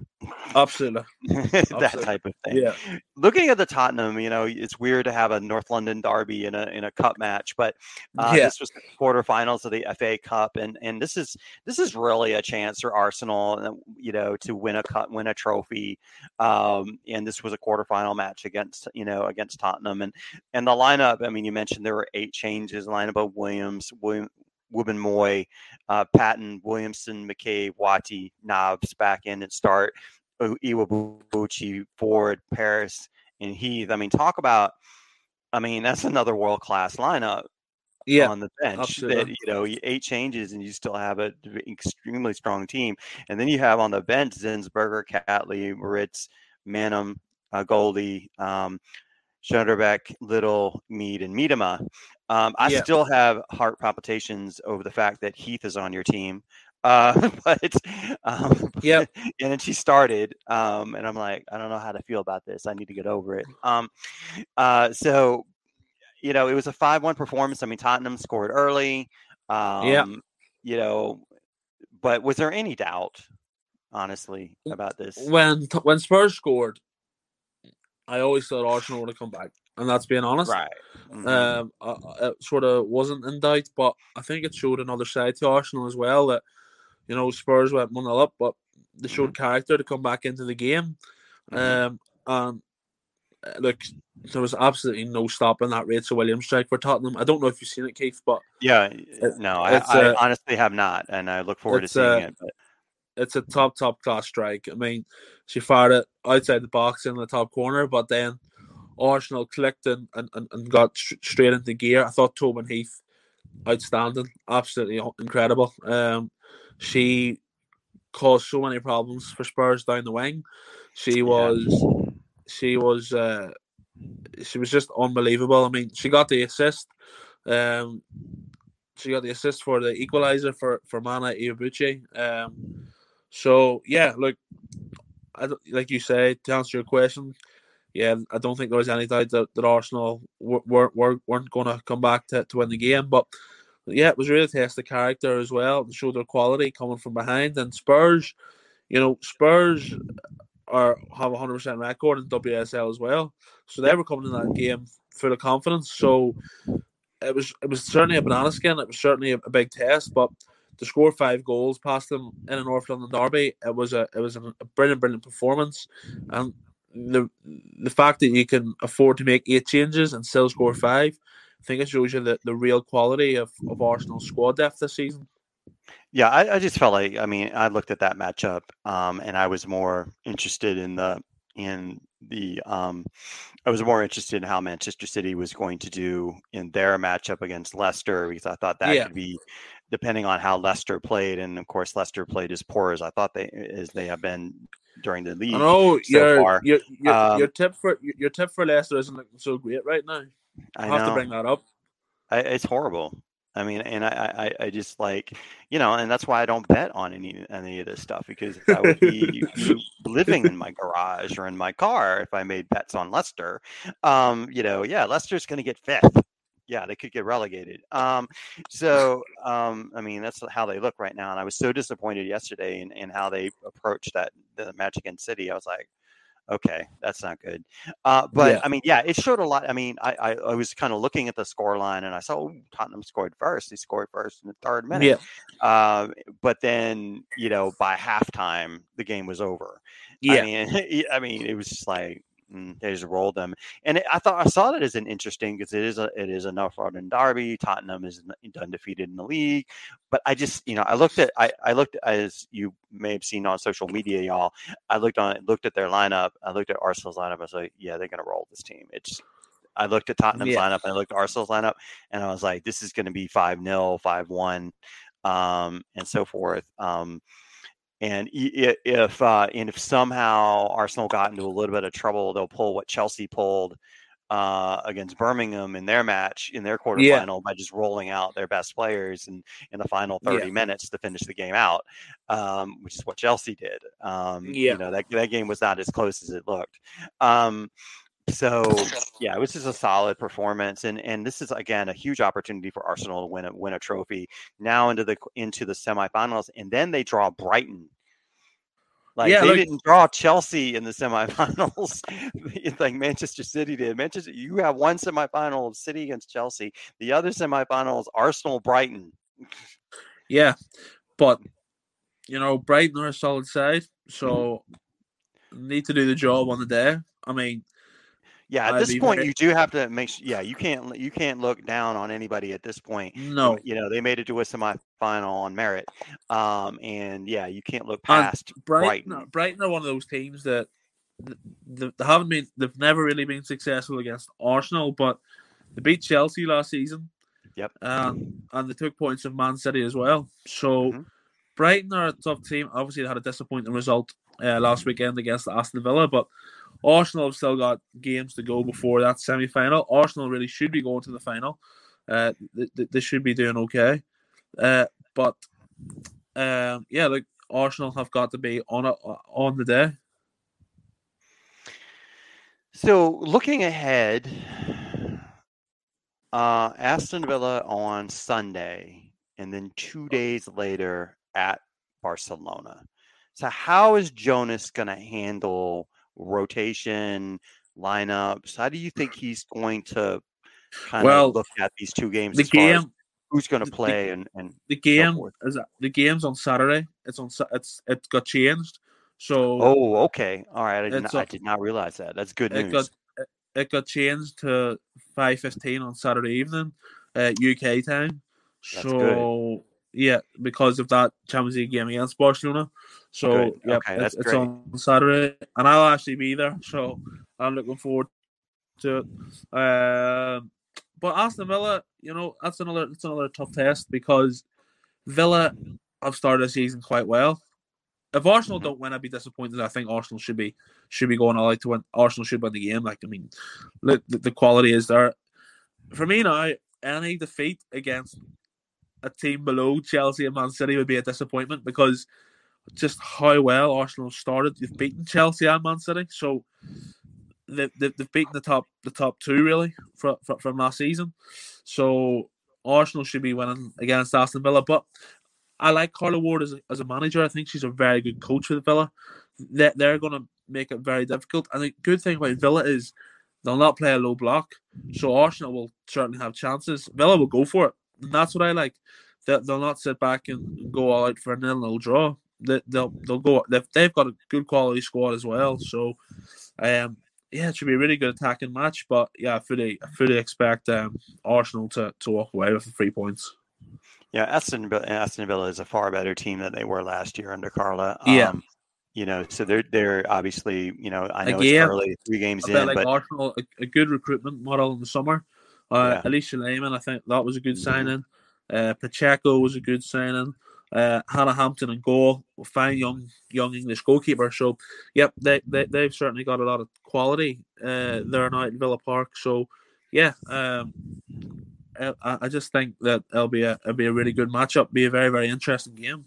absolutely. that Absolutely. type of thing. Yeah. Looking at the Tottenham, you know, it's weird to have a North London derby in a in a cup match, but uh, Yeah. this was the quarterfinals of the FA Cup, and and this is this is really a chance for Arsenal, uh, you know, to win a cup, win a trophy. Um, and this was a quarterfinal match against you know against Tottenham, and and the lineup. I mean, you mentioned there were eight changes. Lineup of Williams, William. Wubben Moy, uh, Patten, Williamson, McKay, Wälti, Nobbs back in and start. Iwabuchi, Foord, Parris, and Heath. I mean, talk about. I mean, that's another world class lineup Yeah. on the bench. That you know, eight changes and you still have an extremely strong team. And then you have on the bench Zinsberger, Catley, Maritz, Maanum, uh, Goldie, um, Schnaderbeck, Little, Mead, and Miedema. Um, I Yeah. still have heart palpitations over the fact that Heath is on your team. Uh, but um, Yep. and then she started, um, and I'm like, I don't know how to feel about this. I need to get over it. Um, uh, so, you know, it was a five-one performance. I mean, Tottenham scored early. Um, You know, but was there any doubt, honestly, about this? When when Spurs scored, I always thought Arsenal would have come back, and that's being honest. Right. Mhm. Um, I, I- it sort of wasn't in doubt, but I think it showed another side to Arsenal as well that you know Spurs went one 0 up, but they showed character to come back into the game. Mhm. Um, and uh, look, there was absolutely no stopping that Rachel Williams strike for Tottenham. I don't know if you've seen it, Keith, but Yeah, It- no, I, I uh, honestly have not, and I look forward to seeing uh, it. But it's a top, top class strike. I mean, she fired it outside the box in the top corner, but then Arsenal clicked and, and, and, and got sh- straight into gear. I thought Tobin Heath, outstanding, absolutely incredible. Um, she caused so many problems for Spurs down the wing. She was, she was, uh, she was just unbelievable. I mean, she got the assist. Um, she got the assist for the equalizer for for Mana Iwabuchi. Um, so yeah, look, I, like you say to answer your question, yeah, I don't think there was any doubt that, that Arsenal were, were, were weren't going to come back to, to win the game. But yeah, it was really to test the character as well and show their quality coming from behind. And Spurs, you know, Spurs are have a hundred percent record in WSL as well, so they were coming in that game full of confidence. So it was it was certainly a banana skin. It was certainly a, a big test, but to score five goals past them in a North London derby, it was a it was a brilliant, brilliant performance. And the the fact that you can afford to make eight changes and still score five, I think it shows you the, the real quality of, of Arsenal's squad depth this season. Yeah, I, I just felt like I mean I looked at that matchup, um, and I was more interested in the in the um, I was more interested in how Manchester City was going to do in their matchup against Leicester because I thought that Yeah. could be depending on how Leicester played, and of course Leicester played as poor as I thought they as they have been during the league. Oh, so your, far. your your Um, your tip for your, tip for Leicester isn't looking so great right now. I I have to bring that up. I, it's horrible. I mean, and I, I, I just like, you know, and that's why I don't bet on any any of this stuff because I would be living in my garage or in my car if I made bets on Leicester. Um, you know, yeah, Leicester's going to get fifth. Yeah, they could get relegated. Um, so, um, I mean, that's how they look right now. And I was so disappointed yesterday in, in how they approached that the match against City. I was like, okay, that's not good. Uh, but Yeah. I mean, yeah, it showed a lot. I mean, I, I, I was kind of looking at the score line and I saw oh, Tottenham scored first. They scored first in the third minute. Yeah, Um, but then, you know, by halftime, the game was over. yeah, I mean, I mean, it was just like mm, they just rolled them, and it, I thought I saw that as an interesting because it is a it is a North London derby. Tottenham is undefeated in the league, but I just you know I looked at I, I looked as you may have seen on social media, y'all. I looked on looked at their lineup. I looked at Arsenal's lineup. I was like, yeah, they're gonna roll this team. It's I looked at Tottenham's Yeah. lineup and I looked at Arsenal's lineup, and I was like, this is going to be five 0 five one, um, and so forth. Um, and if uh, and if somehow Arsenal got into a little bit of trouble, they'll pull what Chelsea pulled uh, against Birmingham in their match in their quarterfinal by just rolling out their best players in, in the final 30 Yeah. minutes to finish the game out, um, which is what Chelsea did. Um, Yeah. You know, that, that game was not as close as it looked. Um, so yeah, it was just a solid performance, and and this is again a huge opportunity for Arsenal to win a win a trophy now into the into the semifinals, and then they draw Brighton. Like Yeah, they didn't draw Chelsea in the semifinals, like Manchester City did. Manchester, you have one semifinal of City against Chelsea. The other semifinal is Arsenal Brighton. yeah. But you know, Brighton are a solid side, so Mm-hmm. need to do the job on the day. I mean, Yeah, at I'd this point, very- you do have to make. Sure, Yeah, you can't you can't look down on anybody at this point. no, you know they made it to a semifinal on merit um and yeah you can't look And past Brighton, Brighton. Brighton are one of those teams that th- th- they haven't been, they've never really been successful against Arsenal, but they beat Chelsea last season. Yep. Um, and they took points of Man City as well. So Mhm. Brighton are a tough team. Obviously, they had a disappointing result uh, last weekend against Aston Villa, but Arsenal have still got games to go before that semi final. Arsenal really should be going to the final. Uh, they, they- should be doing okay. Uh, but um, yeah, like Arsenal have got to be on it on the day. so looking ahead uh aston villa on sunday and then two days later at barcelona so how is jonas going to handle rotation lineups how do you think he's going to kind Well, of look at these two games The as far as game, who's going to the- play and and the game forth. is the game's on Saturday. It's on it's it got changed. So oh, okay, all right. I did not, I a- did not realize that. That's good it got it, it got changed to five fifteen on Saturday evening, uh, UK time. That's so yeah, because of that Champions League game against Barcelona. So Good. yeah, Okay, it's, that's it's great. on Saturday, and I'll actually be there. So I'm looking forward to it. Um, but Aston Villa, you know, that's another that's another tough test because Villa have started the season quite well. If Arsenal Mhm. don't win, I'd be disappointed. I think Arsenal should be should be going all out to win. Arsenal should win the game. Like I mean, the, the quality is there. For me now, any defeat against a team below Chelsea and Man City would be a disappointment because just how well Arsenal started. They've beaten Chelsea and Man City, so they, they, they've beaten the top the top two really from, from last season. So Arsenal should be winning against Aston Villa, but I like Carla Ward as a, as a manager. I think she's a very good coach for the Villa. They, they're going to make it very difficult. And the good thing about Villa is they'll not play a low block, so Arsenal will certainly have chances. Villa will go for it, and that's what I like. They, they'll not sit back and go all out for a nil nil draw. They, they'll they'll go. They've, they've got a good quality squad as well. So, um, yeah, it should be a really good attacking match. But yeah, I fully I fully expect um Arsenal to, to walk away with the three points. Yeah, Aston Villa, Aston Villa is a far better team than they were last year under Carla. Yeah. Um, you know, so they're they're obviously you know I know Again, it's early, three games a in, like but Arsenal, a, a good recruitment model in the summer. Uh, Yeah. Alisha Lehmann, I think that was a good Mhm. signing. Uh, Pacheco was a good signing. Uh, Hannah Hampton and goal, fine young young English goalkeeper. So, yep, they, they they've certainly got a lot of quality uh, there now at Villa Park. So, yeah, um, I, I just think that it'll be a it'll be a really good matchup. Be a very very interesting game.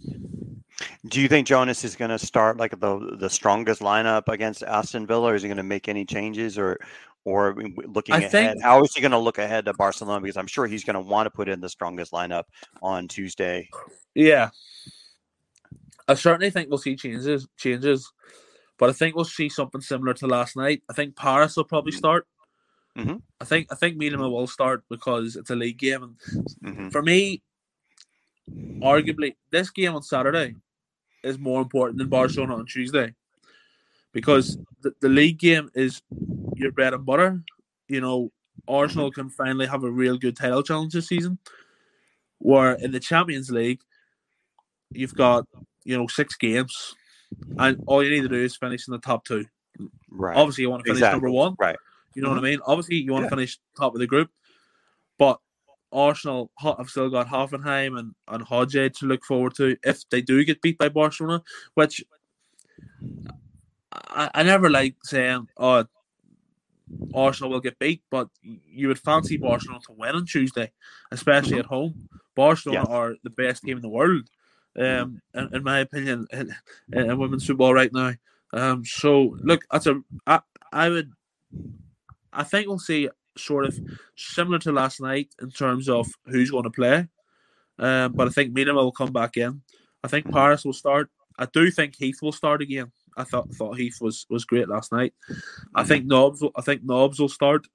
do you think Jonas is going to start like the the strongest lineup against Aston Villa, or is he going to make any changes, or or looking I ahead? think- How is he going to look ahead to Barcelona? Because I'm sure he's going to want to put in the strongest lineup on Tuesday. Yeah. I certainly think we'll see changes changes. But I think we'll see something similar to last night. I think Parris will probably Mhm. start. Mhm. I think I think Milan will start because it's a league game and hmm for me, arguably this game on Saturday is more important than Barcelona on Tuesday. Because the, the league game is your bread and butter. You know, Arsenal can finally have a real good title challenge this season. Where in the Champions League, you've got, you know, six games. And all you need to do is finish in the top two. Right. Obviously, you want to finish Exactly. number one. Right. You know what I mm-hmm. mean? Obviously, you want Yeah. to finish top of the group, but Arsenal have still got Hoffenheim and and Hodge to look forward to if they do get beat by Barcelona. Which I, I never like saying, "Oh, Arsenal will get beat," but you would fancy Barcelona to win on Tuesday, especially mm-hmm. at home. Barcelona Yes. are the best team in the world, um, in, in my opinion, in, in women's football right now. Um, so look, that's a I, I would I think we'll see sort of similar to last night in terms of who's going to play. Um, but I think Milan will come back in. I think Parris will start. I do think Heath will start again. I thought thought Heath was, was great last night. I think Nobbs. Will, I think Nobbs will start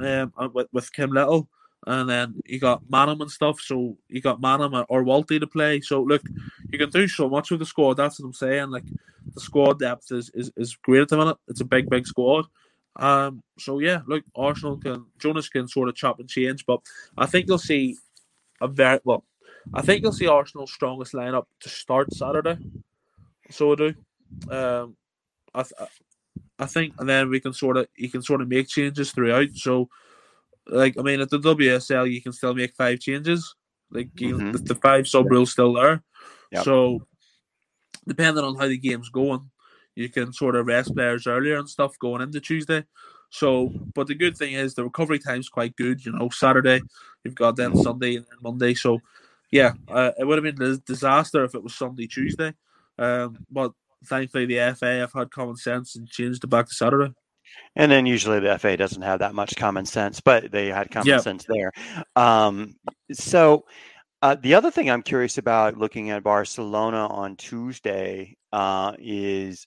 um, with with Kim Little, and then you got Maanum and stuff. So you got Maanum or, Wälti to play. So look, you can do so much with the squad. That's what I'm saying. Like the squad depth is, is, is great at the minute. It's a big big squad. Um, so yeah, look, Arsenal can Jonas can sort of chop and change, but I think you'll see a very well. I think you'll see Arsenal's strongest lineup to start Saturday. So I do. Um, I th- I think, and then we can sort of you can sort of make changes throughout. So, like I mean, at the WSL, you can still make five changes. Like you, Mhm. the, the five sub rules still there. Yep. So, depending on how the game's going, you can sort of rest players earlier and stuff going into Tuesday. So, but the good thing is the recovery time's quite good. You know, Saturday you've got then Sunday and then Monday. So, yeah, uh, it would have been a disaster if it was Sunday, Tuesday. Um, but thankfully the FA have had common sense and changed it back to Saturday. And then usually the FA doesn't have that much common sense, but they had common Yeah. sense there. Um, so uh, the other thing I'm curious about looking at Barcelona on Tuesday uh, is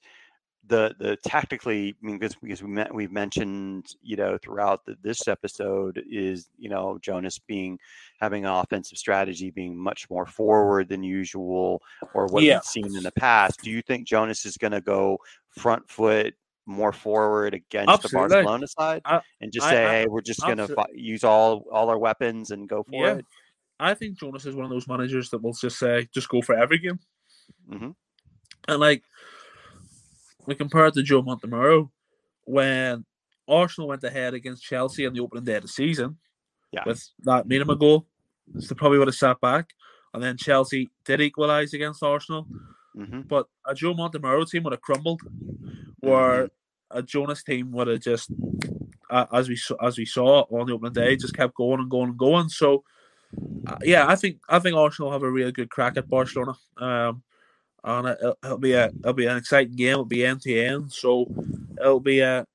the the tactically, I mean, because because we met, we've mentioned, you know, throughout the, this episode is you know Jonas being having an offensive strategy being much more forward than usual, or what Yeah. we've seen in the past. Do you think Jonas is going to go front foot? More forward against Absolutely. the Barcelona side, I- and just I- say, I- "Hey, we're just going to use all all our weapons and go for Yeah. it." I think Jonas is one of those managers that will just say, just go for every game. Mhm. And like, we compare it to Joe Montemurro when Arsenal went ahead against Chelsea on the opening day of the season. Yeah. With that a goal. So probably would have sat back. And then Chelsea did equalise against Arsenal. hmm But a Joe Montemurro team would have crumbled, where Mm-hmm. A Jonas team would have just, uh, as we saw, as we saw on the opening day, just kept going and going and going. So, uh, yeah, I think I think Arsenal have a real good crack at Barcelona, um, and it, it'll, it'll be a it'll be an exciting game. It'll be end to end, so it'll be a.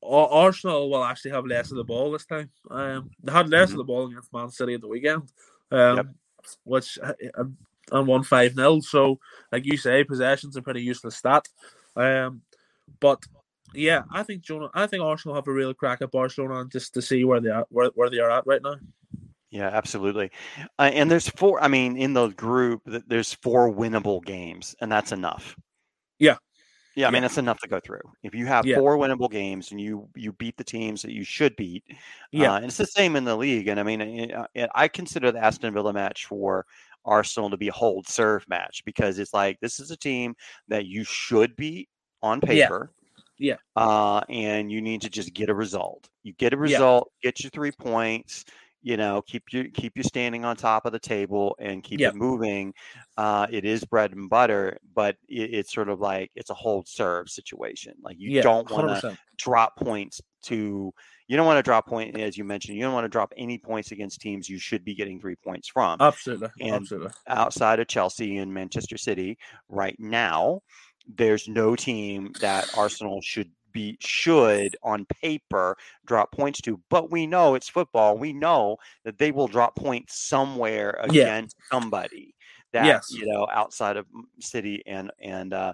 Arsenal will actually have less of the ball this time. Um, they had less of the ball against Man City at the weekend, um, Yep. which uh, and, and won five 0 So, like you say, possession's a pretty useless stat. Um, but yeah, I think Jonah, I think Arsenal have a real crack at Barcelona just to see where they are where, where they are at right now. Yeah, absolutely. Uh, and there's four. I mean, in the group, there's four winnable games, and that's enough. Yeah. Yeah, I mean that's enough to go through. If you have Yeah. four winnable games and you you beat the teams that you should beat, Yeah. uh, and it's the same in the league. And I mean, I, I- I consider the Aston Villa match for Arsenal to be a hold serve match because it's like this is a team that you should beat on Yeah. paper. Yeah. Uh, and you need to just get a result. You get a Yeah. result, get your three points. You know, keep you keep you standing on top of the table and keep Yeah. it moving. Uh, it is bread and butter, but it, it's sort of like it's a hold serve situation. Like you yeah, don't want to drop points to you don't want to drop point as you mentioned you don't want to drop any points against teams you should be getting three points from Absolutely, And- absolutely. outside of chelsea and manchester city right now there's no team that arsenal should be should on paper drop points to but we know it's football we know that they will drop points somewhere Yeah. against somebody that Yes. you know outside of city and and uh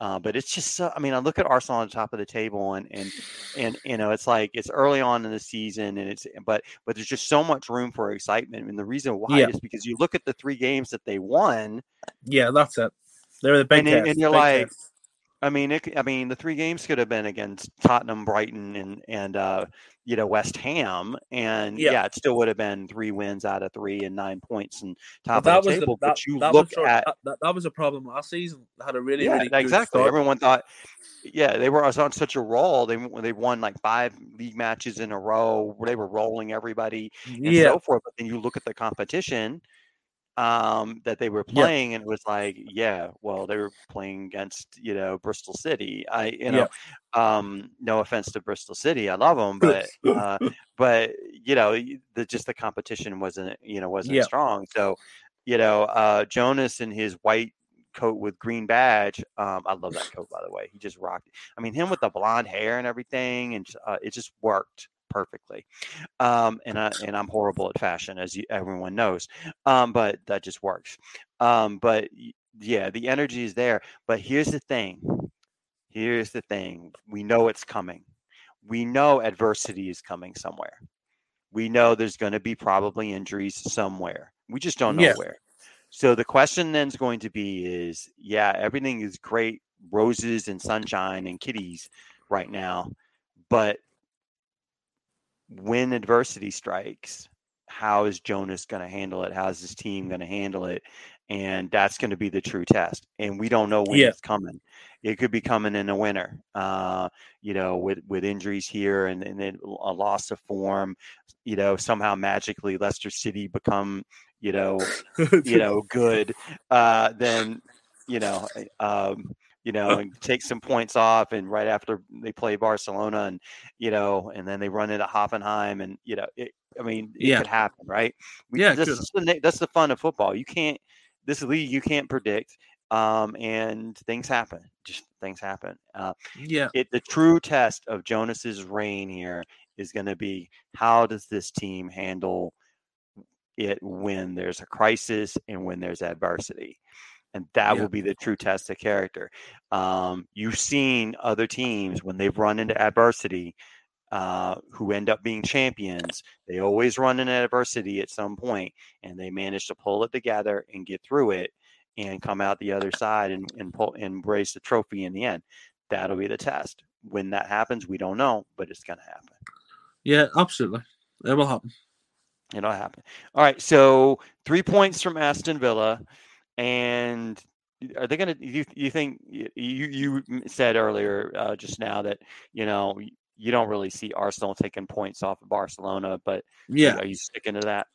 uh, but it's just so, I mean, I look at Arsenal on the top of the table and, and, and, you know, it's like, it's early on in the season and it's, but, but there's just so much room for excitement. And the reason why Yeah. is because you look at the three games that they won. Yeah, that's it. They're the big And test, and you're big like, test. I mean, it, I mean, the three games could have been against Tottenham, Brighton, and and uh, you know West Ham, and Yeah. yeah. it still would have been three wins out of three and nine points and But top that of the was table. the, that, but you that look was at that, that, was a problem last season. Had a really, yeah, really good exactly. Everyone thought, yeah, they were on such a roll. They they won like five league matches in a row. Where they were rolling everybody and Yeah, so forth. But then you look at the competition um, that they were playing, and it was like, yeah, well, they were playing against you know Bristol City. I you know, um, no offense to Bristol City, I love them, but uh, but you know, the just the competition wasn't you know wasn't Yeah. strong. So you know, uh, Jonas in his white coat with green badge. Um, I love that coat by the way. He just rocked. it. I mean, him with the blonde hair and everything, and uh, it just worked perfectly. Um, and I and I'm horrible at fashion, as you, everyone knows. Um, but that just works. Um, but yeah, the energy is there. But here's the thing. Here's the thing. We know it's coming. We know adversity is coming somewhere. We know there's going to be probably injuries somewhere. We just don't know Yeah. where. So the question then is going to be is yeah, everything is great, roses and sunshine and kitties right now, but when adversity strikes, how is Jonas going to handle it? How's his team going to handle it? And that's going to be the true test. And we don't know when Yeah. it's coming. It could be coming in the winter, uh, you know, with, with injuries here and, and then a loss of form. You know, somehow magically Leicester City become, you know, you know, good, uh, then, you know, um, you know, and take some points off, and right after they play Barcelona, and you know, and then they run into Hoffenheim, and you know, it, I mean, it Yeah. could happen, right? We, Yeah, that's, the, that's the fun of football. You can't this league you can't predict, um, and things happen. Just things happen. Uh, yeah, it the true test of Jonas's reign here is going to be how does this team handle it when there's a crisis and when there's adversity. And that Yeah. will be the true test of character. Um, you've seen other teams when they've run into adversity, uh, who end up being champions. They always run into adversity at some point, and they manage to pull it together and get through it, and come out the other side and and pull and embrace the trophy in the end. That'll be the test. When that happens, we don't know, but it's going to happen. Yeah, absolutely. It will happen. It'll happen. All right. So three points from Aston Villa, and are they going to? You you think you you said earlier uh, just now that you know you don't really see Arsenal taking points off of Barcelona, but Yeah, are you sticking to that?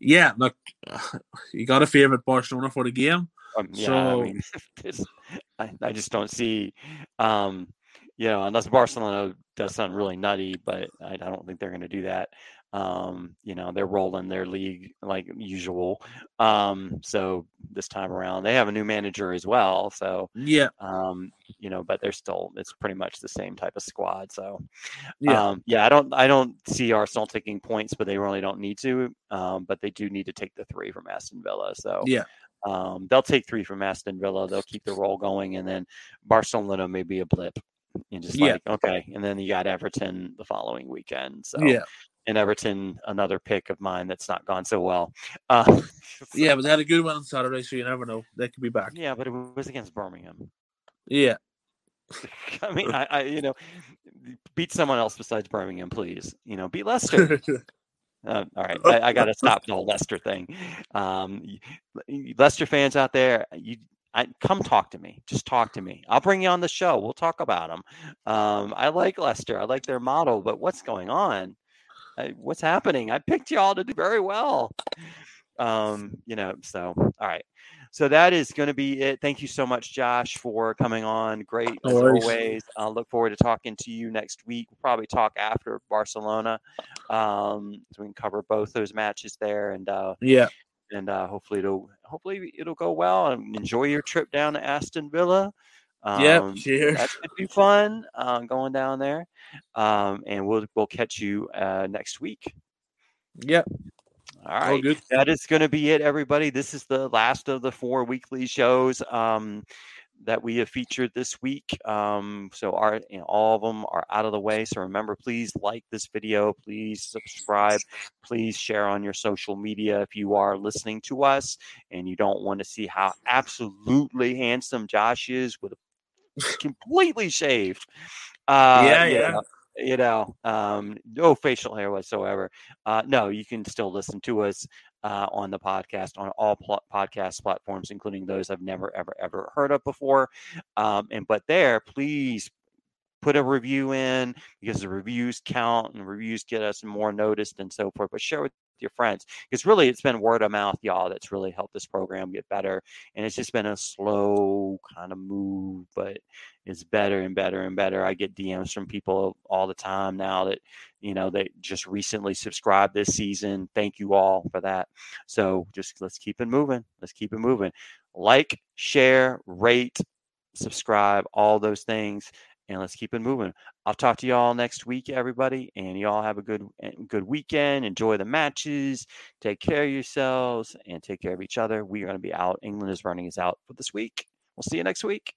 yeah. Look, you got a favorite Barcelona for the game. Um, yeah, So- I mean, I, I just don't see, um, you know, unless Barcelona does something really nutty, but I, I don't think they're going to do that. Um, you know, they're rolling their league like usual. Um, so this time around, they have a new manager as well. So, Yeah, um, you know, but they're still it's pretty much the same type of squad. So, yeah, um, yeah, I don't I don't see Arsenal taking points, but they really don't need to. Um, but they do need to take the three from Aston Villa. So, yeah, um, they'll take three from Aston Villa. They'll keep the roll going, and then Barcelona may be a blip. And just Yeah. like okay, and then you got Everton the following weekend. So yeah, and Everton another pick of mine that's not gone so well. Uh, yeah. But they had a good one on Saturday, so you never know. They could be back. yeah, but it was against Birmingham. Yeah, I mean, I, I you know beat someone else besides Birmingham, please. You know, beat Leicester. Uh, all right, I, I got to stop the whole Leicester thing. Um, Leicester fans out there, you I, come talk to me. Just talk to me. I'll bring you on the show. We'll talk about them. Um, I like Leicester. I like their model, but what's going on? I, what's happening? I picked y'all to do very well. Um, you know, so all right. So that is going to be it. Thank you so much, Josh, for coming on. Great as always. I look forward to talking to you next week. We'll probably talk after Barcelona, um, so we can cover both those matches there, and uh, yeah, and uh, hopefully it'll hopefully it'll go well. And enjoy your trip down to Aston Villa. Yeah. Um, Cheers. that's gonna be fun uh, going down there, um, and we'll we'll catch you uh, next week. Yeah, All all right good. that is going to be it, everybody. This is the last of the four weekly shows um, that we have featured this week. Um, so our, you know, all of them are out of the way. So remember, please like this video, please subscribe, please share on your social media if you are listening to us and you don't want to see how absolutely handsome Josh is with completely shaved. Uh, Yeah, you yeah. know, you know, um, no facial hair whatsoever. Uh, no, you can still listen to us uh, on the podcast on all pl- podcast platforms, including those I've never, ever, ever heard of before. Um, and but there, please put a review in because the reviews count and reviews get us more noticed and so forth. But share with your friends because really it's been word of mouth, y'all, that's really helped this program get better. And it's just been a slow kind of move, but it's better and better and better. I get DMs from people all the time now that you know they just recently subscribed this season. Thank you all for that. So just let's keep it moving. Let's keep it moving. Like, share, rate, subscribe, all those things, and let's keep it moving. I'll talk to y'all next week, everybody, and y'all have a good eh, good weekend. Enjoy the matches. Take care of yourselves and take care of each other. We are going to be out. England is running us out for this week. We'll see you next week.